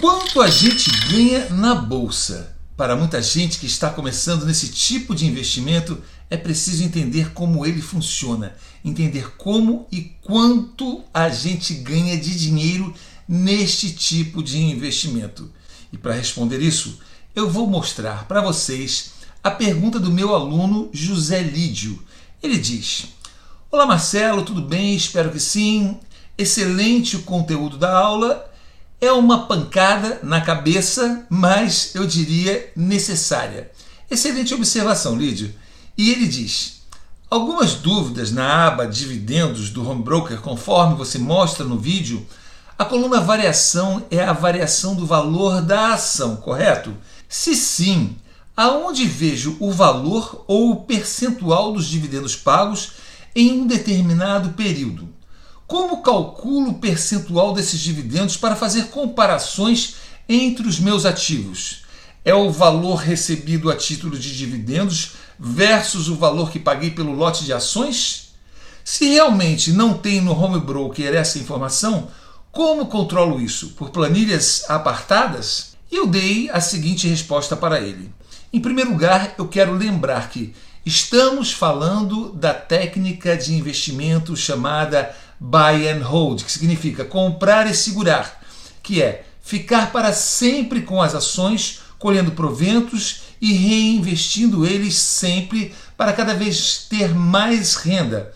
Quanto a gente ganha na bolsa? Para muita gente que está começando nesse tipo de investimento, é preciso entender como ele funciona, entender como e quanto a gente ganha de dinheiro neste tipo de investimento. E para responder isso, eu vou mostrar para vocês a pergunta do meu aluno José Lídio. Ele diz: Olá Marcelo, tudo bem? Espero que sim. Excelente o conteúdo da aula é uma pancada na cabeça, mas eu diria necessária. Excelente observação, Lídio. E ele diz: algumas dúvidas na aba dividendos do home broker, conforme você mostra no vídeo. A coluna variação é a variação do valor da ação, correto? Se sim, aonde vejo o valor ou o percentual dos dividendos pagos em um determinado período? Como calculo o percentual desses dividendos para fazer comparações entre os meus ativos? É o valor recebido a título de dividendos versus o valor que paguei pelo lote de ações? Se realmente não tem no home broker essa informação, como controlo isso? Por planilhas apartadas? Eu dei a seguinte resposta para ele. Em primeiro lugar, eu quero lembrar que estamos falando da técnica de investimento chamada buy and hold, que significa comprar e segurar, que é ficar para sempre com as ações, colhendo proventos e reinvestindo eles sempre para cada vez ter mais renda,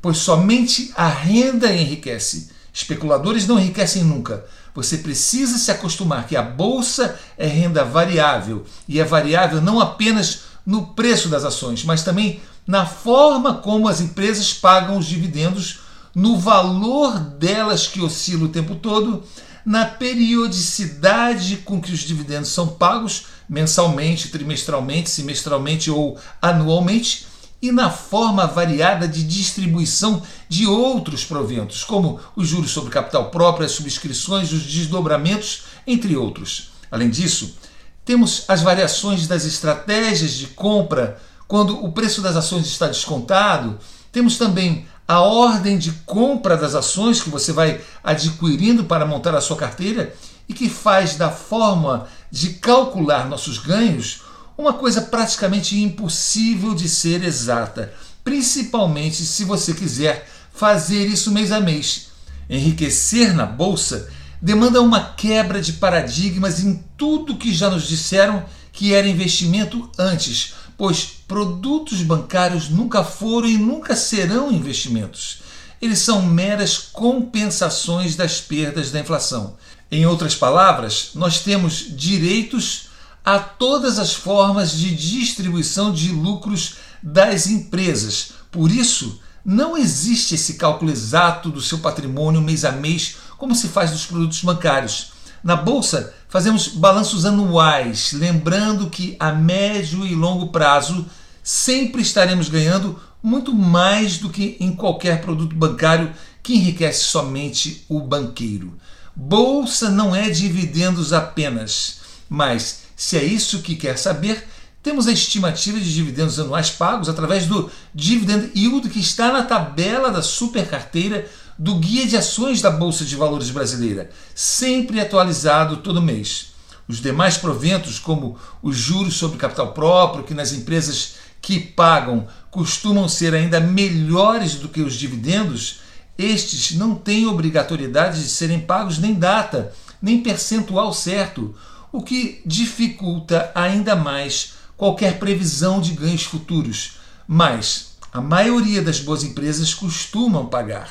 pois somente a renda enriquece. Especuladores não enriquecem nunca. Você precisa se acostumar que a bolsa é renda variável e é variável não apenas no preço das ações, mas também na forma como as empresas pagam os dividendos no valor delas que oscila o tempo todo, na periodicidade com que os dividendos são pagos, mensalmente, trimestralmente, semestralmente ou anualmente, e na forma variada de distribuição de outros proventos, como os juros sobre capital próprio, as subscrições, os desdobramentos, entre outros. Além disso, temos as variações das estratégias de compra quando o preço das ações está descontado. Temos também a ordem de compra das ações que você vai adquirindo para montar a sua carteira e que faz da forma de calcular nossos ganhos uma coisa praticamente impossível de ser exata, principalmente se você quiser fazer isso mês a mês. Enriquecer na bolsa demanda uma quebra de paradigmas em tudo que já nos disseram que era investimento antes, pois produtos bancários nunca foram e nunca serão investimentos. Eles são meras compensações das perdas da inflação. Em outras palavras, nós temos direitos a todas as formas de distribuição de lucros das empresas. Por isso, não existe esse cálculo exato do seu patrimônio mês a mês, como se faz dos produtos bancários. Na bolsa, fazemos balanços anuais, lembrando que a médio e longo prazo sempre estaremos ganhando muito mais do que em qualquer produto bancário que enriquece somente o banqueiro. Bolsa não é dividendos apenas, mas se é isso que quer saber, temos a estimativa de dividendos anuais pagos através do Dividend Yield que está na tabela da super carteira do Guia de Ações da Bolsa de Valores Brasileira, sempre atualizado todo mês. Os demais proventos, como os juros sobre capital próprio, que nas empresas que pagam costumam ser ainda melhores do que os dividendos, estes não têm obrigatoriedade de serem pagos nem data, nem percentual certo, o que dificulta ainda mais qualquer previsão de ganhos futuros. Mas a maioria das boas empresas costumam pagar.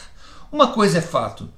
Uma coisa é fato: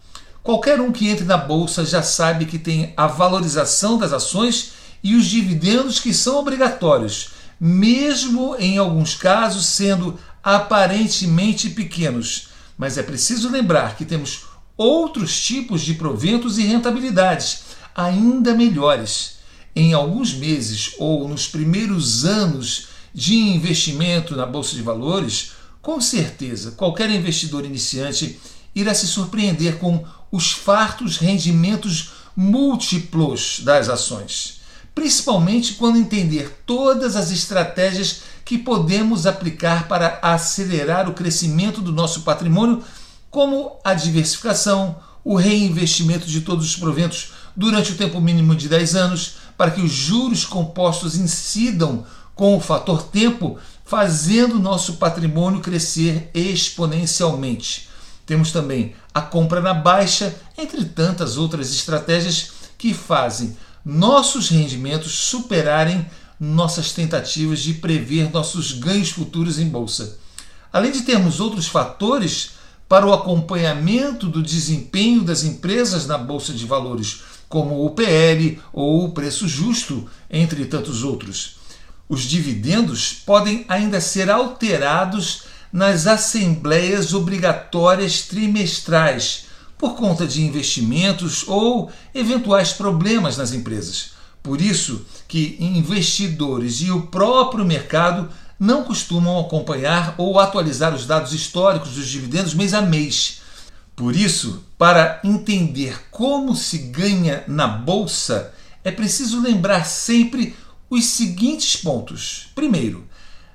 qualquer um que entre na bolsa já sabe que tem a valorização das ações e os dividendos que são obrigatórios, mesmo em alguns casos sendo aparentemente pequenos. Mas é preciso lembrar que temos outros tipos de proventos e rentabilidades ainda melhores. Em alguns meses ou nos primeiros anos de investimento na bolsa de valores, com certeza qualquer investidor iniciante irá se surpreender com os fartos rendimentos múltiplos das ações, principalmente quando entender todas as estratégias que podemos aplicar para acelerar o crescimento do nosso patrimônio, como a diversificação, o reinvestimento de todos os proventos durante o tempo mínimo de 10 anos, para que os juros compostos incidam com o fator tempo, fazendo nosso patrimônio crescer exponencialmente. Temos também a compra na baixa, entre tantas outras estratégias que fazem nossos rendimentos superarem nossas tentativas de prever nossos ganhos futuros em bolsa. Além de termos outros fatores para o acompanhamento do desempenho das empresas na bolsa de valores, como o PL ou o preço justo, entre tantos outros. Os dividendos podem ainda ser alterados nas assembleias obrigatórias trimestrais por conta de investimentos ou eventuais problemas nas empresas. Por isso que investidores e o próprio mercado não costumam acompanhar ou atualizar os dados históricos dos dividendos mês a mês. Por isso, para entender como se ganha na bolsa, é preciso lembrar sempre os seguintes pontos. Primeiro,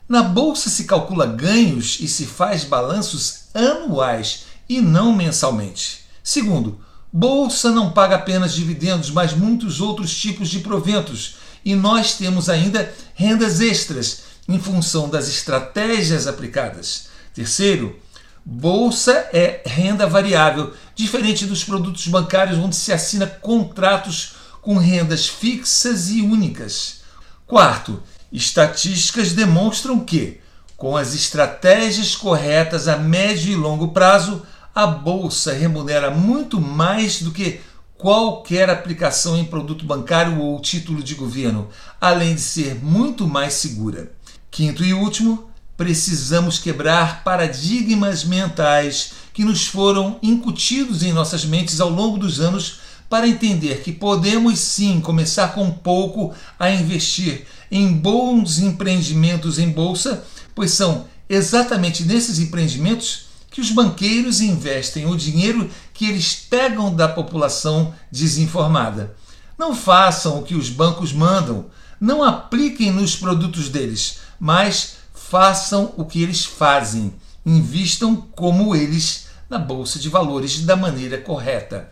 na bolsa se calcula ganhos e se faz balanços anuais e não mensalmente. Segundo, bolsa não paga apenas dividendos, mas muitos outros tipos de proventos. E nós temos ainda rendas extras em função das estratégias aplicadas. Terceiro, bolsa é renda variável, diferente dos produtos bancários onde se assina contratos com rendas fixas e únicas. Quarto, estatísticas demonstram que, com as estratégias corretas a médio e longo prazo, a bolsa remunera muito mais do que qualquer aplicação em produto bancário ou título de governo, além de ser muito mais segura. Quinto e último, precisamos quebrar paradigmas mentais que nos foram incutidos em nossas mentes ao longo dos anos para entender que podemos sim começar com pouco a investir em bons empreendimentos em bolsa, pois são exatamente nesses empreendimentos que os banqueiros investem o dinheiro que eles pegam da população desinformada. Não façam o que os bancos mandam, não apliquem nos produtos deles, mas façam o que eles fazem. Invistam como eles na bolsa de valores da maneira correta.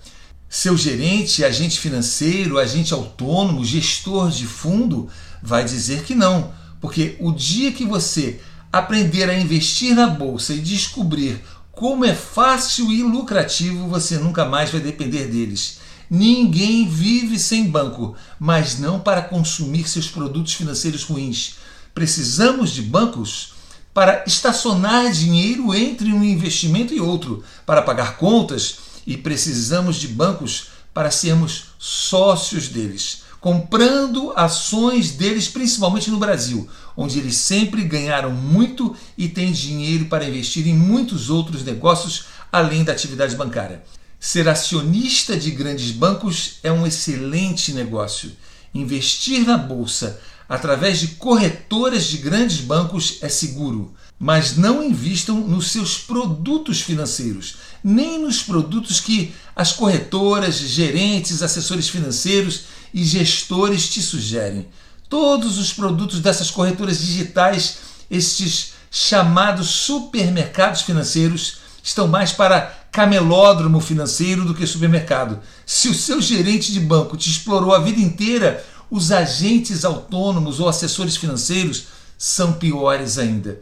Seu gerente, agente financeiro, agente autônomo, gestor de fundo vai dizer que não, porque o dia que você aprender a investir na bolsa e descobrir como é fácil e lucrativo, você nunca mais vai depender deles. Ninguém vive sem banco, mas não para consumir seus produtos financeiros ruins. Precisamos de bancos para estacionar dinheiro entre um investimento e outro, para pagar contas, e precisamos de bancos para sermos sócios deles comprando ações deles, principalmente no Brasil, onde eles sempre ganharam muito e têm dinheiro para investir em muitos outros negócios além da atividade bancária. Ser acionista de grandes bancos é um excelente negócio. Investir na bolsa através de corretoras de grandes bancos é seguro, mas não invistam nos seus produtos financeiros, nem nos produtos que as corretoras, gerentes, assessores financeiros e gestores te sugerem. Todos os produtos dessas corretoras digitais, estes chamados supermercados financeiros, estão mais para camelódromo financeiro do que supermercado. Se o seu gerente de banco te explorou a vida inteira, os agentes autônomos ou assessores financeiros são piores ainda.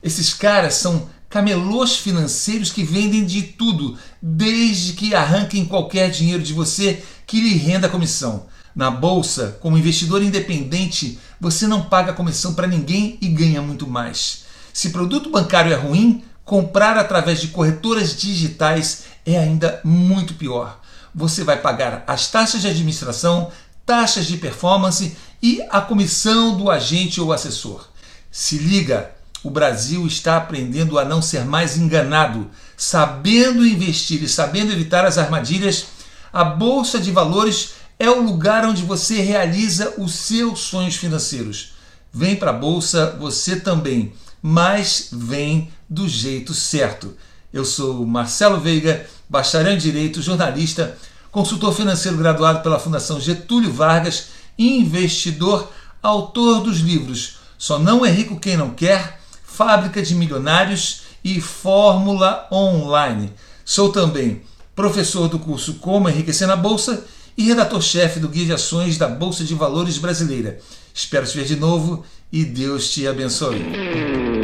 Esses caras são camelôs financeiros que vendem de tudo, desde que arranquem qualquer dinheiro de você que lhe renda comissão. Na bolsa, como investidor independente, você não paga comissão para ninguém e ganha muito mais. Se produto bancário é ruim, comprar através de corretoras digitais é ainda muito pior. Você vai pagar as taxas de administração, taxas de performance e a comissão do agente ou assessor. Se liga, o Brasil está aprendendo a não ser mais enganado, sabendo investir e sabendo evitar as armadilhas. A bolsa de valores é o lugar onde você realiza os seus sonhos financeiros. Vem para a bolsa você também, mas vem do jeito certo. Eu sou Marcelo Veiga, bacharel em Direito, jornalista, consultor financeiro graduado pela Fundação Getúlio Vargas, investidor, autor dos livros Só Não É Rico Quem Não Quer, Fábrica de Milionários e Fórmula Online. Sou também professor do curso Como Enriquecer na Bolsa e redator-chefe do Guia de Ações da Bolsa de Valores Brasileira. Espero te ver de novo e Deus te abençoe.